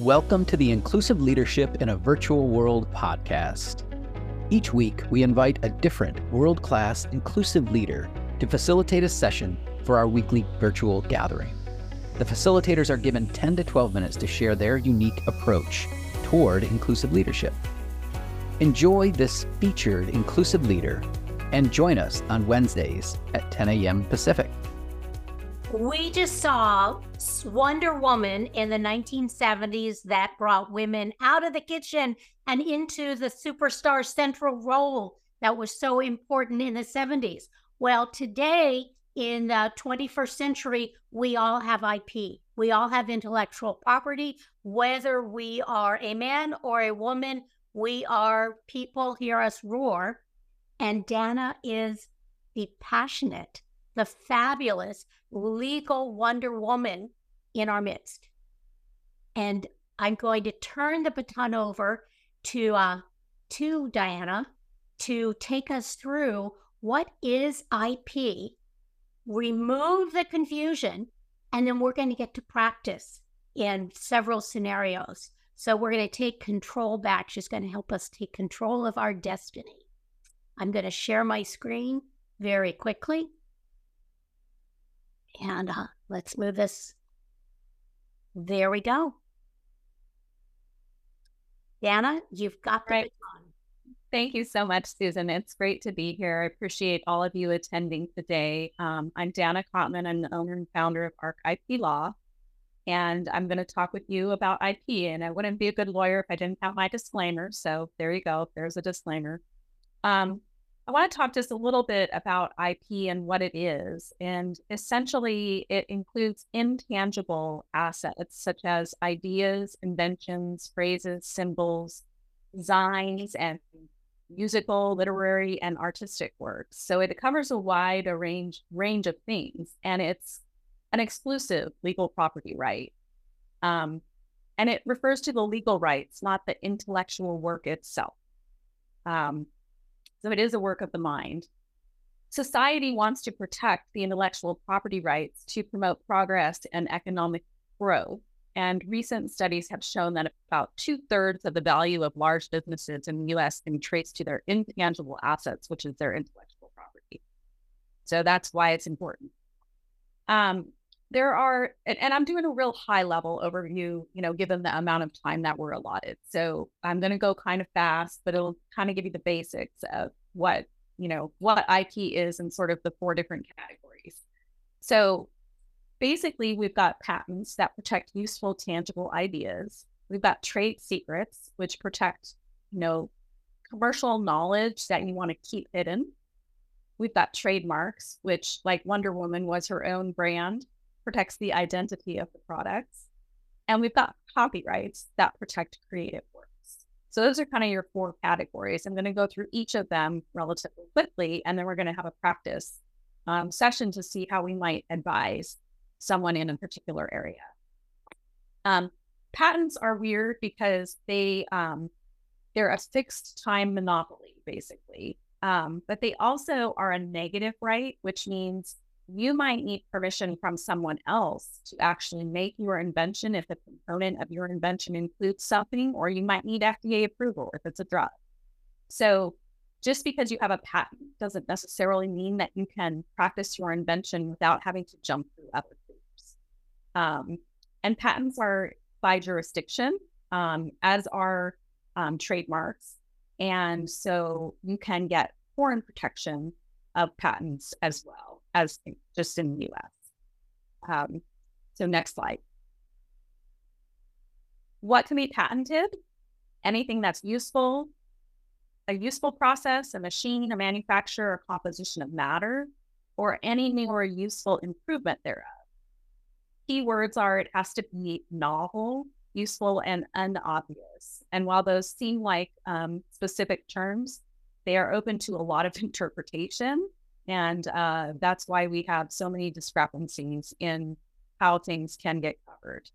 Welcome to the Inclusive Leadership in a Virtual World podcast. Each week, we invite a different world class inclusive leader to facilitate a session for our weekly virtual gathering. The facilitators are given 10 to 12 minutes to share their unique approach toward inclusive leadership. Enjoy this featured inclusive leader and join us on Wednesdays at 10 a.m. Pacific. We just saw Wonder Woman in the 1970s that brought women out of the kitchen and into the superstar central role that was so important in the 70s. Well, today in the 21st century, we all have IP. We all have intellectual property, whether we are a man or a woman, we are people, hear us roar. And Danna is the passionate, the fabulous legal Wonder Woman in our midst. And I'm going to turn the baton over to uh, to Diana to take us through what is IP, remove the confusion, and then we're going to get to practice in several scenarios. So we're going to take control back. She's going to help us take control of our destiny. I'm going to share my screen very quickly. And uh, let's move this there we go. Danna, you've got the right. baton. Thank you so much, Susan. It's great to be here. I appreciate all of you attending today. Um, I'm Danna Cotman. I'm the owner and founder of ARC IP Law, and I'm going to talk with you about IP. And I wouldn't be a good lawyer if I didn't have my disclaimer. So there you go. There's a disclaimer. Um, I want to talk just a little bit about IP and what it is. And essentially, it includes intangible assets such as ideas, inventions, phrases, symbols, designs, and musical, literary, and artistic works. So it covers a wide range range of things, and it's an exclusive legal property right. Um, and it refers to the legal rights, not the intellectual work itself. Um, so it is a work of the mind. Society wants to protect the intellectual property rights to promote progress and economic growth. And recent studies have shown that about two thirds of the value of large businesses in the US can be traced to their intangible assets, which is their intellectual property. So that's why it's important. Um, there are, and, and, I'm doing a real high level overview, you know, given the amount of time that we're allotted. So I'm going to go kind of fast, but it'll kind of give you the basics of what, you know, what IP is and sort of the four different categories. So basically, we've got patents that protect useful, tangible ideas. We've got trade secrets, which protect, you know, commercial knowledge that you want to keep hidden. We've got trademarks, which, like Wonder Woman, was her own brand protects the identity of the products. And we've got copyrights that protect creative works. So those are kind of your four categories. I'm going to go through each of them relatively quickly, and then we're going to have a practice um, session to see how we might advise someone in a particular area. Um, patents are weird because they um, they're a fixed time monopoly, basically. Um, but they also are a negative right, which means you might need permission from someone else to actually make your invention if a component of your invention includes something, or you might need FDA approval if it's a drug. So, just because you have a patent doesn't necessarily mean that you can practice your invention without having to jump through other hoops. Um, and patents are by jurisdiction, um, as are um, trademarks. And so you can get foreign protection of patents as well as just in the US. Um, so, next slide. What can be patented? Anything that's useful, a useful process, a machine, a manufacture, a composition of matter, or any new or useful improvement thereof. Keywords are it has to be novel, useful, and unobvious. And while those seem like um, specific terms, they are open to a lot of interpretation and uh, that's why we have so many discrepancies in how things can get covered.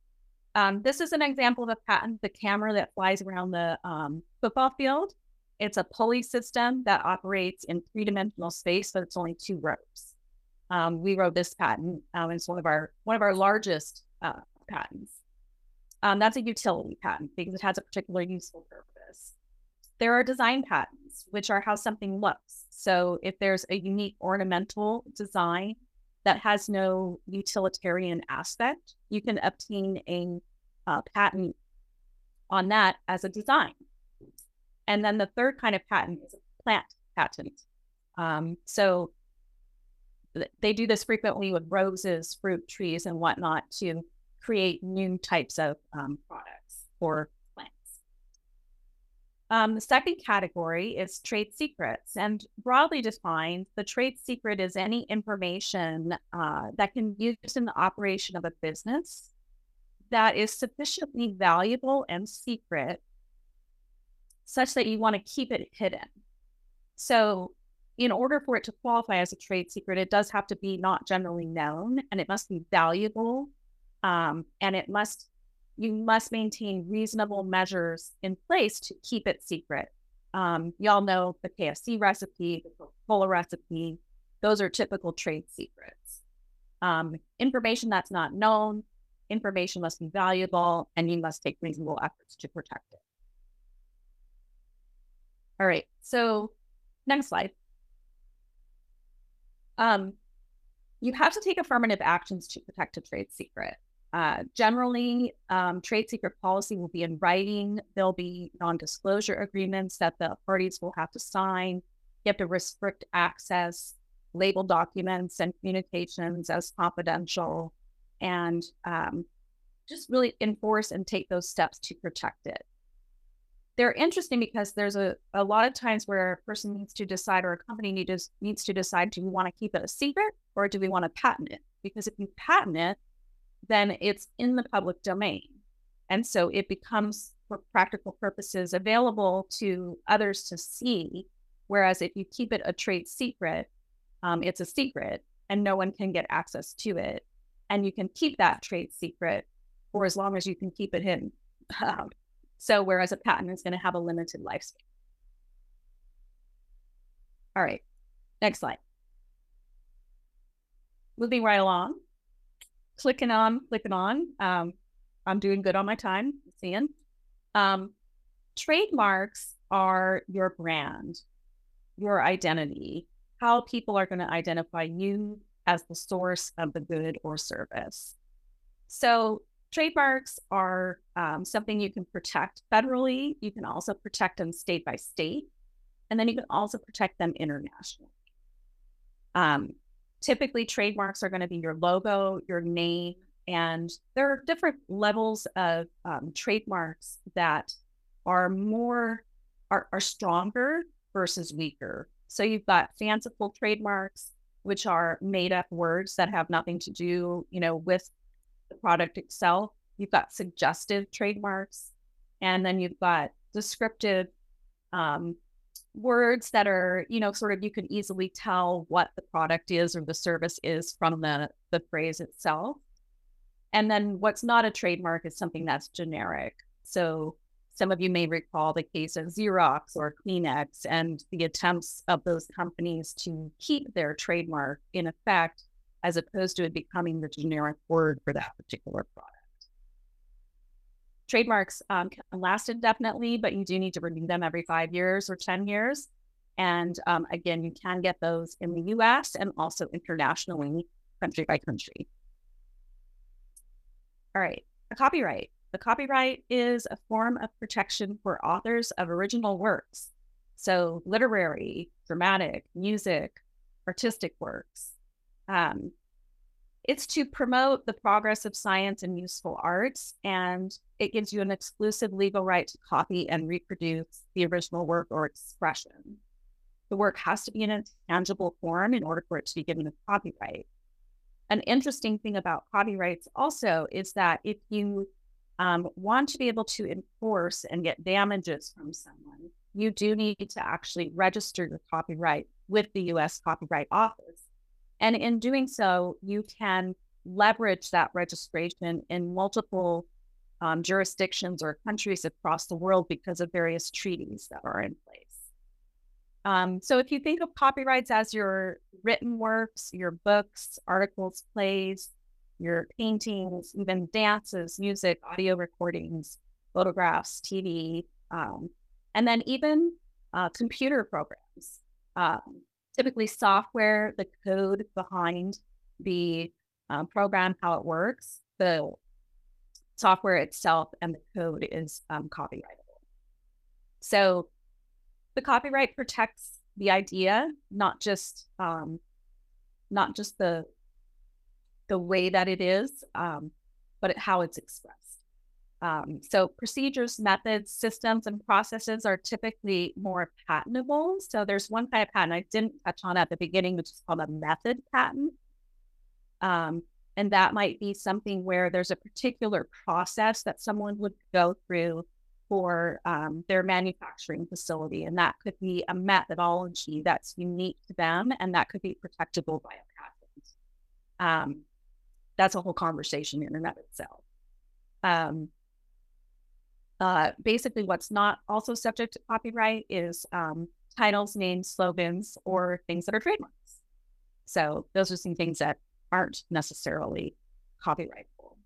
Um, this is an example of a patent, the camera that flies around the um, football field. It's a pulley system that operates in three dimensional space, but it's only two rows. Um, we wrote this patent. Um, it's one of our one of our largest uh, patents. Um, that's a utility patent because it has a particular useful purpose. There are design patents, which are how something looks. So if there's a unique ornamental design that has no utilitarian aspect, you can obtain a uh, patent on that as a design. And then the third kind of patent is a plant patent. Um, so they do this frequently with roses, fruit trees, and whatnot to create new types of um, products plants. Um, the second category is trade secrets. And broadly defined, the trade secret is any information uh, that can be used in the operation of a business that is sufficiently valuable and secret such that you want to keep it hidden. So, in order for it to qualify as a trade secret, it does have to be not generally known and it must be valuable um, and it must you must maintain reasonable measures in place to keep it secret. Um, y'all know the KFC recipe, the Coca-Cola recipe; those are typical trade secrets. Um, information that's not known, information must be valuable, and you must take reasonable efforts to protect it. All right, so next slide. Um, you have to take affirmative actions to protect a trade secret. Uh, generally, um, trade secret policy will be in writing. There'll be non disclosure agreements that the parties will have to sign. You have to restrict access, label documents and communications as confidential, and um, just really enforce and take those steps to protect it. They're interesting because there's a, a lot of times where a person needs to decide or a company needs, needs to decide do we want to keep it a secret or do we want to patent it? Because if you patent it, then it's in the public domain. And so it becomes, for practical purposes, available to others to see. Whereas if you keep it a trade secret, um, it's a secret and no one can get access to it. And you can keep that trade secret for as long as you can keep it hidden. Um, so, whereas a patent is going to have a limited lifespan. All right, next slide. Moving right along clicking on, clicking on. Um, I'm doing good on my time, seeing. Um, trademarks are your brand, your identity, how people are going to identify you as the source of the good or service. So, trademarks are um, something you can protect federally. You can also protect them state by state, and then you can also protect them internationally. Um, typically trademarks are going to be your logo, your name, and there are different levels of um, trademarks that are more are, are stronger versus weaker. So you've got fanciful trademarks, which are made up words that have nothing to do, you know, with the product itself. You've got suggestive trademarks, and then you've got descriptive um, words that are, you know, sort of you can easily tell what the product is or the service is from the the phrase itself. And then what's not a trademark is something that's generic. So some of you may recall the case of Xerox or Kleenex and the attempts of those companies to keep their trademark in effect as opposed to it becoming the generic word for that particular product. Trademarks um, can last indefinitely, but you do need to renew them every five years or 10 years. And um, again, you can get those in the US and also internationally, country by country. All right, a copyright. The copyright is a form of protection for authors of original works. So, literary, dramatic, music, artistic works. Um, it's to promote the progress of science and useful arts, and it gives you an exclusive legal right to copy and reproduce the original work or expression. The work has to be in a tangible form in order for it to be given a copyright. An interesting thing about copyrights also is that if you um, want to be able to enforce and get damages from someone, you do need to actually register your copyright with the US Copyright Office. And in doing so, you can leverage that registration in multiple um, jurisdictions or countries across the world because of various treaties that are in place. Um, so if you think of copyrights as your written works, your books, articles, plays, your paintings, even dances, music, audio recordings, photographs, TV, um, and then even uh, computer programs. Um, typically, software, the code behind the uh, program, how it works, the software itself, and the code is um, copyrightable. So the copyright protects the idea, not just um, not just the the way that it is, um, but how it's expressed. Um, so procedures, methods, systems, and processes are typically more patentable. So there's one kind of patent I didn't touch on at the beginning, which is called a method patent. Um, and that might be something where there's a particular process that someone would go through for um, their manufacturing facility. And that could be a methodology that's unique to them, and that could be protectable by a patent. Um, that's a whole conversation in and of itself. Um, uh, basically, what's not also subject to copyright is um, titles, names, slogans, or things that are trademarks. So those are some things that aren't necessarily copyrightable.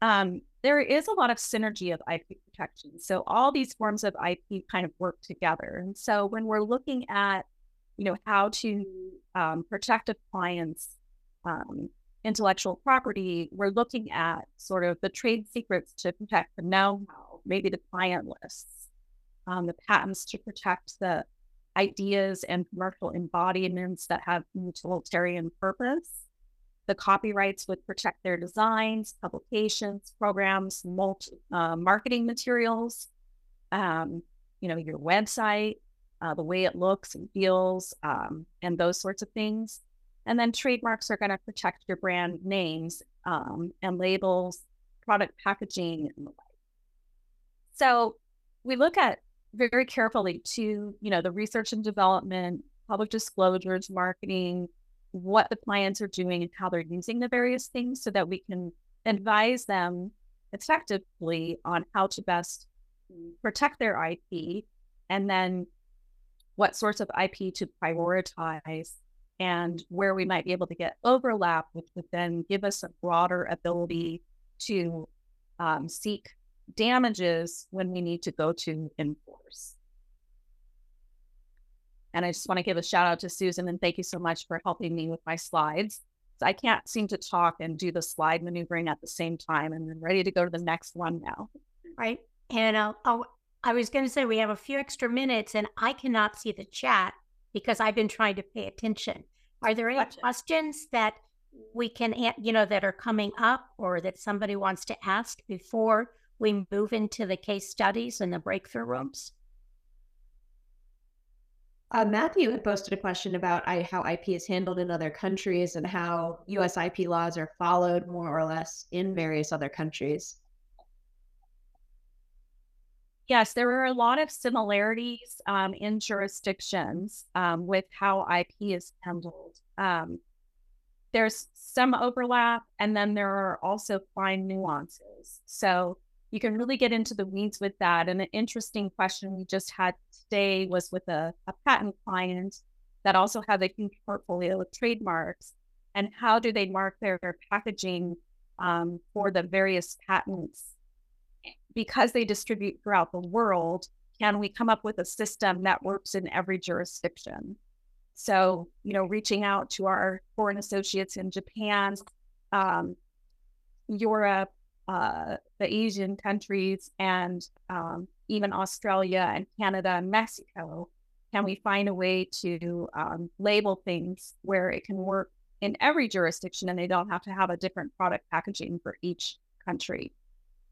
Um, there is a lot of synergy of IP protection. So all these forms of IP kind of work together. And so when we're looking at, you know, how to um, protect a client's um, intellectual property, we're looking at sort of the trade secrets to protect the know-how, maybe the client lists, um, the patents to protect the ideas and commercial embodiments that have utilitarian purpose. The copyrights would protect their designs, publications, programs, multi, uh, marketing materials, um, you know, your website, uh, the way it looks and feels, um, and those sorts of things. And then trademarks are going to protect your brand names um, and labels, product packaging, and the like. So we look at very carefully to, you know, the research and development, public disclosures, marketing, what the clients are doing and how they're using the various things so that we can advise them effectively on how to best protect their IP and then what sorts of IP to prioritize and where we might be able to get overlap, which would then give us a broader ability to um, seek damages when we need to go to enforce. And I just want to give a shout out to Susan and thank you so much for helping me with my slides. I can't seem to talk and do the slide maneuvering at the same time. And I'm ready to go to the next one now. Right. And uh, oh, I was going to say we have a few extra minutes and I cannot see the chat because I've been trying to pay attention. Are there any gotcha. questions that we can, you know, that are coming up or that somebody wants to ask before we move into the case studies and the breakthrough rooms? Uh, Matthew had posted a question about I, how IP is handled in other countries and how US IP laws are followed more or less in various other countries. Yes, there are a lot of similarities um, in jurisdictions um, with how IP is handled. Um, there's some overlap, and then there are also fine nuances. So you can really get into the weeds with that. And an interesting question we just had today was with a, a patent client that also has a huge portfolio of trademarks. And how do they mark their, their packaging um, for the various patents? Because they distribute throughout the world, can we come up with a system that works in every jurisdiction? So, you know, reaching out to our foreign associates in Japan, um, Europe, uh, the Asian countries and um, even Australia and Canada and Mexico? Can we find a way to um, label things where it can work in every jurisdiction and they don't have to have a different product packaging for each country?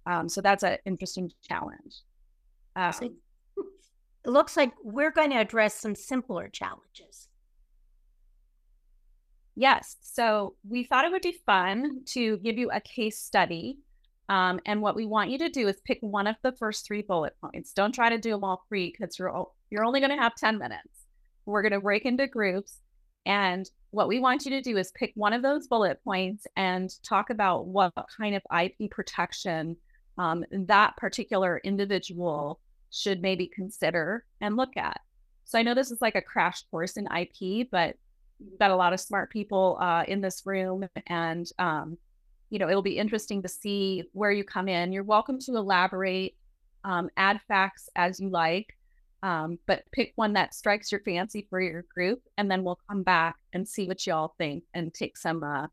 Um, so that's an interesting challenge. Um, it looks like we're going to address some simpler challenges. Yes. So we thought it would be fun to give you a case study um, and what we want you to do is pick one of the first three bullet points. Don't try to do them all three because you're you're only going to have 10 minutes. We're going to break into groups. And what we want you to do is pick one of those bullet points and talk about what kind of IP protection um, that particular individual should maybe consider and look at. So I know this is like a crash course in IP, but we've got a lot of smart people uh, in this room, and um, you know it'll be interesting to see where you come in. You're welcome to elaborate, um, add facts as you like, um, but pick one that strikes your fancy for your group, and then we'll come back and see what y'all think and take some uh,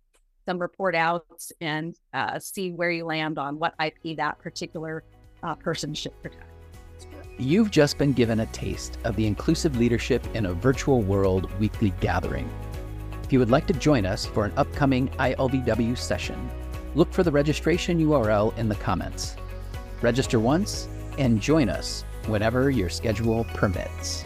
some report outs and uh, see where you land on what IP that particular uh, person should protect. You've just been given a taste of the Inclusive Leadership in a Virtual World weekly gathering. If you would like to join us for an upcoming ILVW session, look for the registration URL in the comments. Register once and join us whenever your schedule permits.